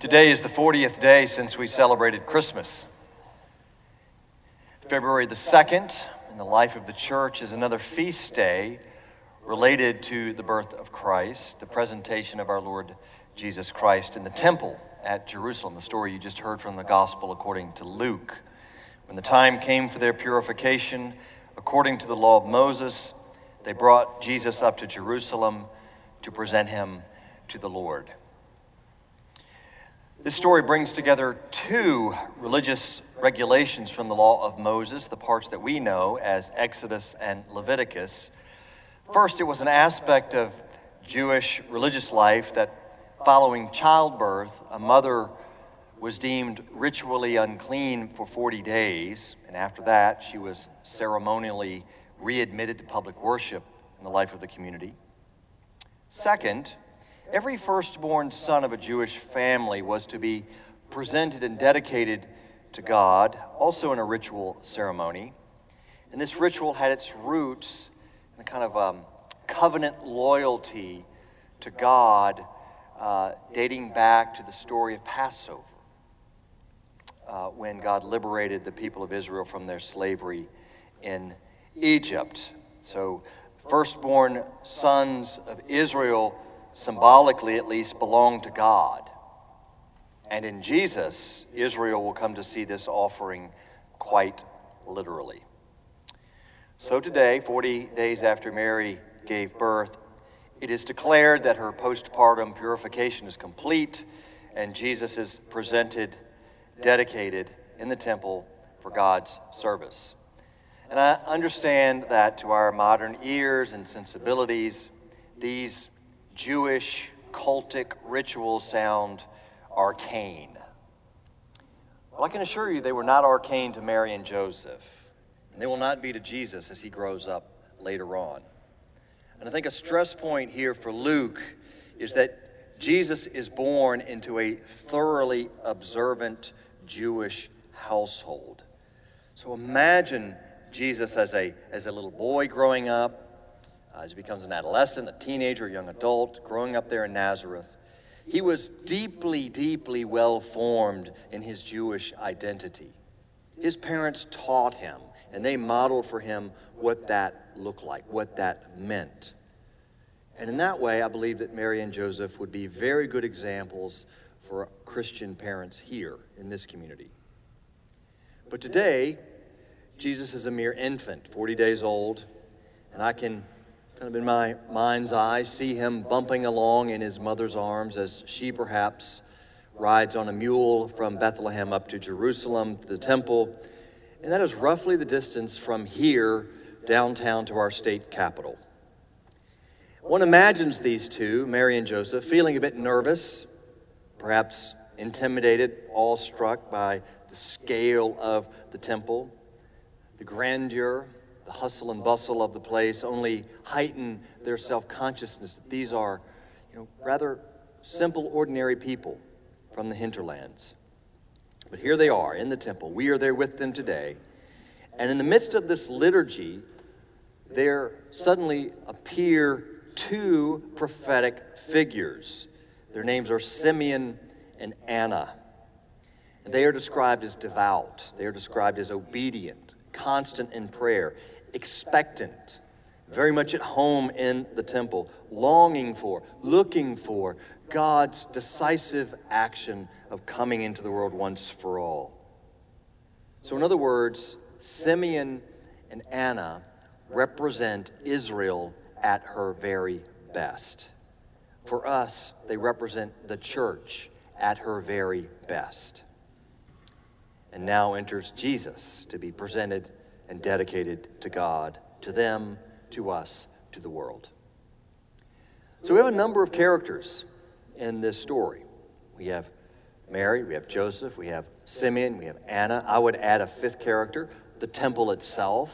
Today is the 40th day since we celebrated Christmas. February the 2nd, in the life of the church, is another feast day related to the birth of Christ, the presentation of our Lord Jesus Christ in the temple at Jerusalem, the story you just heard from the gospel according to Luke. When the time came for their purification, according to the law of Moses, they brought Jesus up to Jerusalem to present him to the Lord. This story brings together two religious regulations from the law of Moses, the parts that we know as Exodus and Leviticus. First, it was an aspect of Jewish religious life that following childbirth, a mother was deemed ritually unclean for 40 days, and after that, she was ceremonially readmitted to public worship in the life of the community. Second, every firstborn son of a Jewish family was to be presented and dedicated to God, also in a ritual ceremony. And this ritual had its roots in a kind of um, covenant loyalty to God, uh, dating back to the story of Passover, uh, when God liberated the people of Israel from their slavery in Egypt. So, firstborn sons of Israel symbolically at least, belong to God. And in Jesus, Israel will come to see this offering quite literally. So today, 40 days after Mary gave birth, it is declared that her postpartum purification is complete and Jesus is presented, dedicated in the temple for God's service. And I understand that to our modern ears and sensibilities, these Jewish cultic rituals sound arcane. Well, I can assure you they were not arcane to Mary and Joseph, and they will not be to Jesus as he grows up later on. And I think a stress point here for Luke is that Jesus is born into a thoroughly observant Jewish household. So imagine Jesus as a, as a little boy growing up, Uh, as he becomes an adolescent, a teenager, a young adult, growing up there in Nazareth. He was deeply, deeply well formed in his Jewish identity. His parents taught him, and they modeled for him what that looked like, what that meant. And in that way, I believe that Mary and Joseph would be very good examples for Christian parents here in this community. But today, Jesus is a mere infant, 40 days old, and I can kind of in my mind's eye, see him bumping along in his mother's arms as she perhaps rides on a mule from Bethlehem up to Jerusalem, to the temple. And that is roughly the distance from here downtown to our state capital. One imagines these two, Mary and Joseph, feeling a bit nervous, perhaps intimidated, awestruck by the scale of the temple, the grandeur, the hustle and bustle of the place only heighten their self consciousness that these are you know, rather simple, ordinary people from the hinterlands. But here they are in the temple. We are there with them today. And in the midst of this liturgy, there suddenly appear two prophetic figures. Their names are Simeon and Anna. They are described as devout, they are described as obedient, constant in prayer expectant, very much at home in the temple, longing for, looking for God's decisive action of coming into the world once for all. So, in other words, Simeon and Anna represent Israel at her very best. For us, they represent the church at her very best. And now enters Jesus to be presented and dedicated to God, to them, to us, to the world. So we have a number of characters in this story. We have Mary, we have Joseph, we have Simeon, we have Anna. I would add a fifth character. The temple itself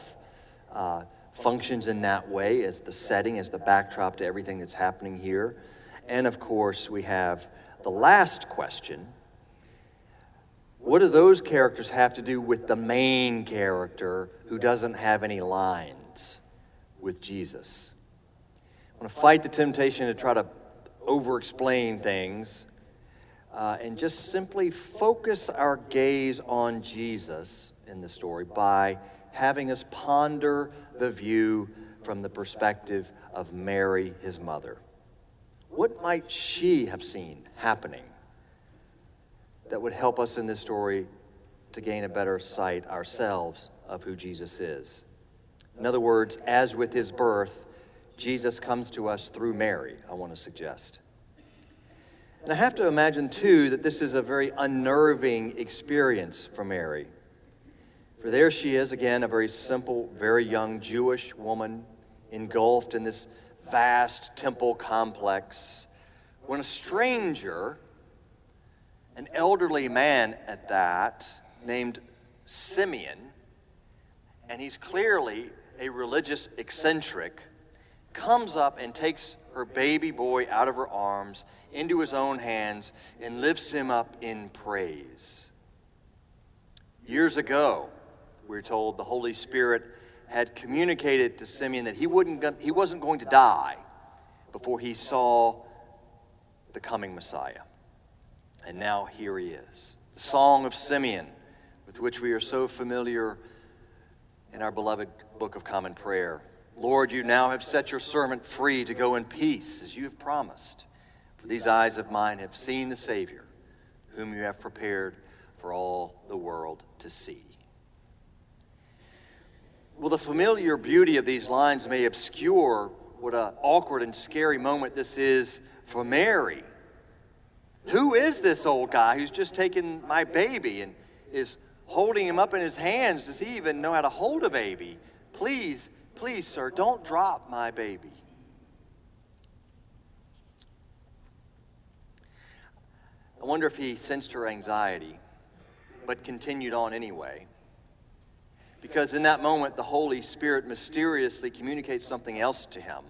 uh, functions in that way as the setting, as the backdrop to everything that's happening here. And of course, we have the last question what do those characters have to do with the main character who doesn't have any lines with Jesus? I want to fight the temptation to try to over explain things. uh, and just simply focus our gaze on Jesus in the story by having us ponder the view from the perspective of Mary, his mother. What might she have seen happening that would help us in this story to gain a better sight ourselves of who Jesus is? In other words, as with his birth, Jesus comes to us through Mary, I want to suggest. And I have to imagine, too, that this is a very unnerving experience for Mary. For there she is, again, a very simple, very young Jewish woman engulfed in this vast temple complex, when a stranger, an elderly man at that, named Simeon, and he's clearly a religious eccentric, comes up and takes her baby boy out of her arms into his own hands and lifts him up in praise. Years ago, we're told the Holy Spirit had communicated to Simeon that he, wouldn't, he wasn't going to die before he saw the coming Messiah. And now here he is. The Song of Simeon, with which we are so familiar in our beloved Book of Common Prayer. Lord, you now have set your servant free to go in peace, as you have promised. For these eyes of mine have seen the Savior, whom you have prepared for all the world to see. Well, the familiar beauty of these lines may obscure what an awkward and scary moment this is for Mary. Who is this old guy who's just taken my baby and is holding him up in his hands? Does he even know how to hold a baby? Please, please, sir, don't drop my baby. I wonder if he sensed her anxiety, but continued on anyway. Because in that moment, the Holy Spirit mysteriously communicates something else to him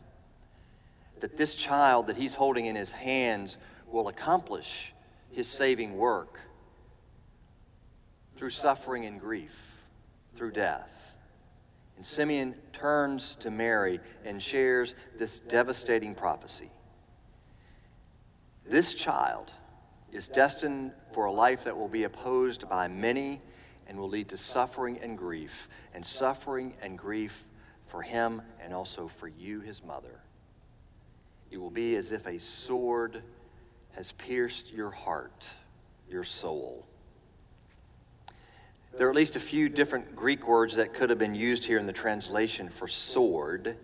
that this child that he's holding in his hands will accomplish his saving work through suffering and grief, through death. And Simeon turns to Mary and shares this devastating prophecy. This child is destined for a life that will be opposed by many and will lead to suffering and grief, and suffering and grief for him and also for you, his mother. It will be as if a sword has pierced your heart, your soul. There are at least a few different Greek words that could have been used here in the translation for sword,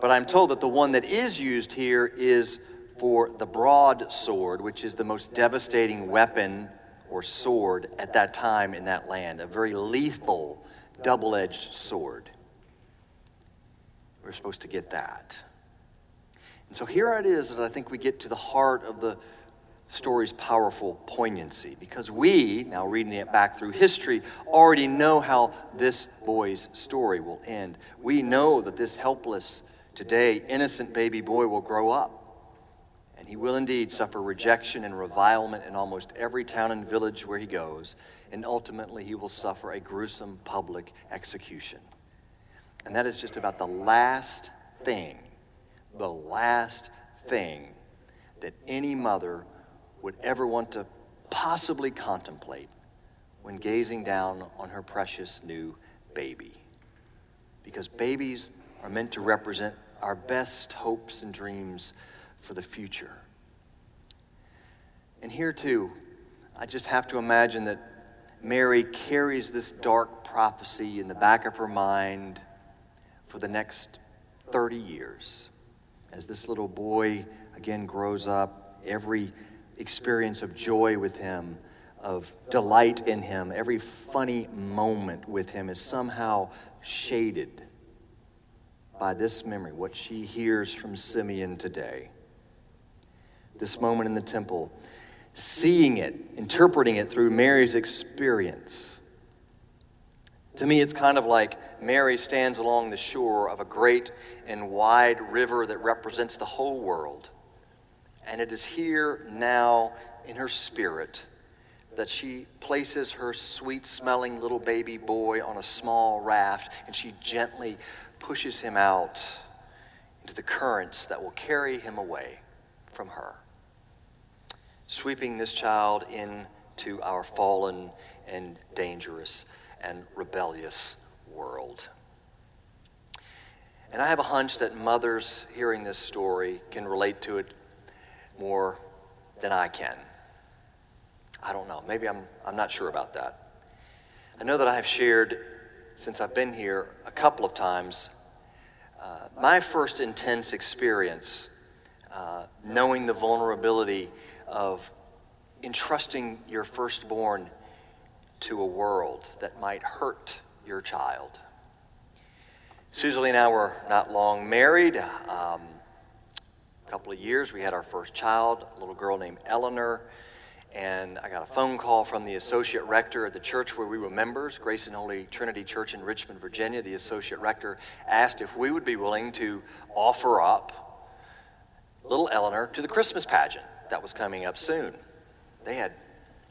but I'm told that the one that is used here is for the broadsword, which is the most devastating weapon or sword at that time in that land, a very lethal, double edged sword. We're supposed to get that. And so here it is that I think we get to the heart of the story's powerful poignancy because we, now reading it back through history, already know how this boy's story will end. We know that this helpless, today innocent baby boy will grow up and he will indeed suffer rejection and revilement in almost every town and village where he goes. And ultimately, he will suffer a gruesome public execution. And that is just about the last thing, the last thing that any mother would ever want to possibly contemplate when gazing down on her precious new baby. Because babies are meant to represent our best hopes and dreams for the future. And here, too, I just have to imagine that Mary carries this dark prophecy in the back of her mind for the next 30 years. As this little boy again grows up, every experience of joy with him, of delight in him, every funny moment with him is somehow shaded by this memory, what she hears from Simeon today this moment in the temple, seeing it, interpreting it through Mary's experience. To me, it's kind of like Mary stands along the shore of a great and wide river that represents the whole world. And it is here now in her spirit that she places her sweet smelling little baby boy on a small raft and she gently pushes him out into the currents that will carry him away from her. Sweeping this child into our fallen and dangerous and rebellious world. And I have a hunch that mothers hearing this story can relate to it more than I can. I don't know. Maybe I'm, I'm not sure about that. I know that I have shared, since I've been here, a couple of times, uh, my first intense experience uh, knowing the vulnerability of entrusting your firstborn to a world that might hurt your child. Susie and I were not long married. Um, a couple of years, we had our first child, a little girl named Eleanor. And I got a phone call from the associate rector at the church where we were members, Grace and Holy Trinity Church in Richmond, Virginia. The associate rector asked if we would be willing to offer up little Eleanor to the Christmas pageant that was coming up soon. They had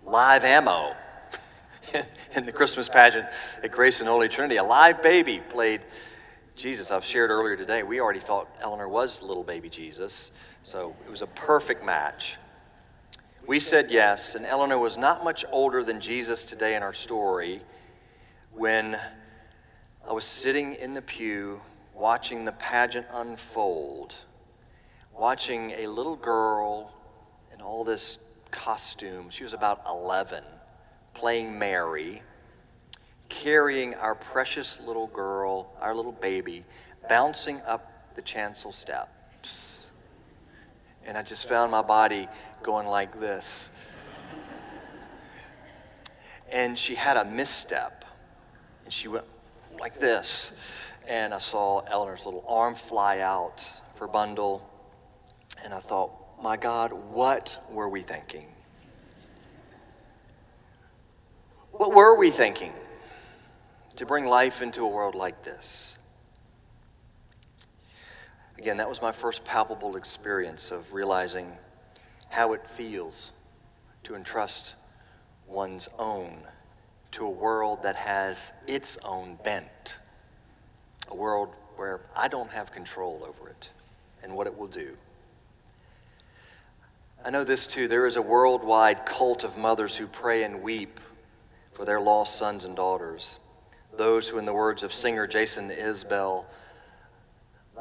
live ammo in the Christmas pageant at Grace and Holy Trinity. A live baby played Jesus. I've shared earlier today, we already thought Eleanor was little baby Jesus, so it was a perfect match. We said yes, and Eleanor was not much older than Jesus today in our story when I was sitting in the pew watching the pageant unfold, watching a little girl in all this costume. She was about 11 playing Mary, carrying our precious little girl, our little baby, bouncing up the chancel steps. And I just found my body going like this. And she had a misstep. And she went like this. And I saw Eleanor's little arm fly out of her bundle. And I thought, my God, what were we thinking? What were we thinking to bring life into a world like this? Again, that was my first palpable experience of realizing how it feels to entrust one's own to a world that has its own bent, a world where I don't have control over it and what it will do. I know this too. There is a worldwide cult of mothers who pray and weep for their lost sons and daughters, those who, in the words of singer Jason Isbell,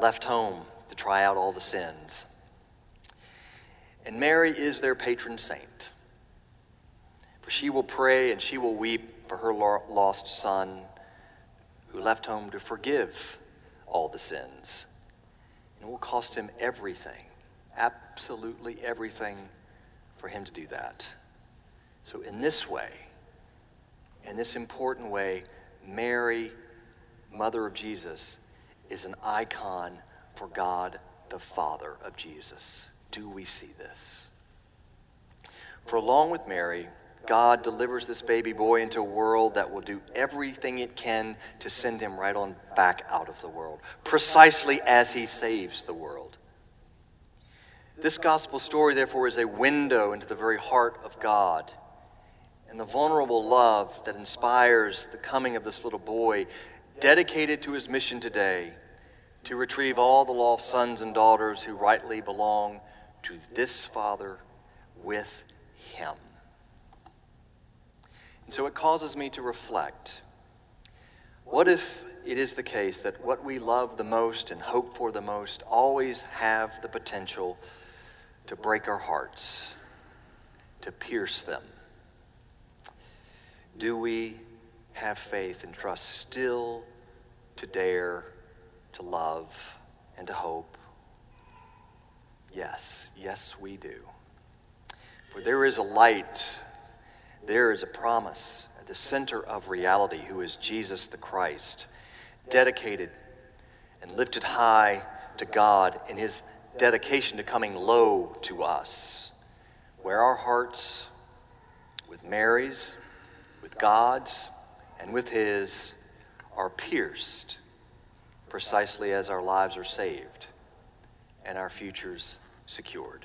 left home to try out all the sins. And Mary is their patron saint. For she will pray and she will weep for her lost son who left home to forgive all the sins. And it will cost him everything, absolutely everything, for him to do that. So, in this way, in this important way, Mary, Mother of Jesus, is an icon for God the Father of Jesus. Do we see this? For along with Mary, God delivers this baby boy into a world that will do everything it can to send him right on back out of the world, precisely as he saves the world. This gospel story, therefore, is a window into the very heart of God and the vulnerable love that inspires the coming of this little boy, dedicated to his mission today to retrieve all the lost sons and daughters who rightly belong to this Father with him. And so it causes me to reflect what if it is the case that what we love the most and hope for the most always have the potential to break our hearts, to pierce them? Do we have faith and trust still to dare, to love, and to hope? Yes, yes, we do. For there is a light, there is a promise at the center of reality who is Jesus the Christ, dedicated and lifted high to God in his dedication to coming low to us, where our hearts, with Mary's, with God's and with His are pierced precisely as our lives are saved and our futures secured.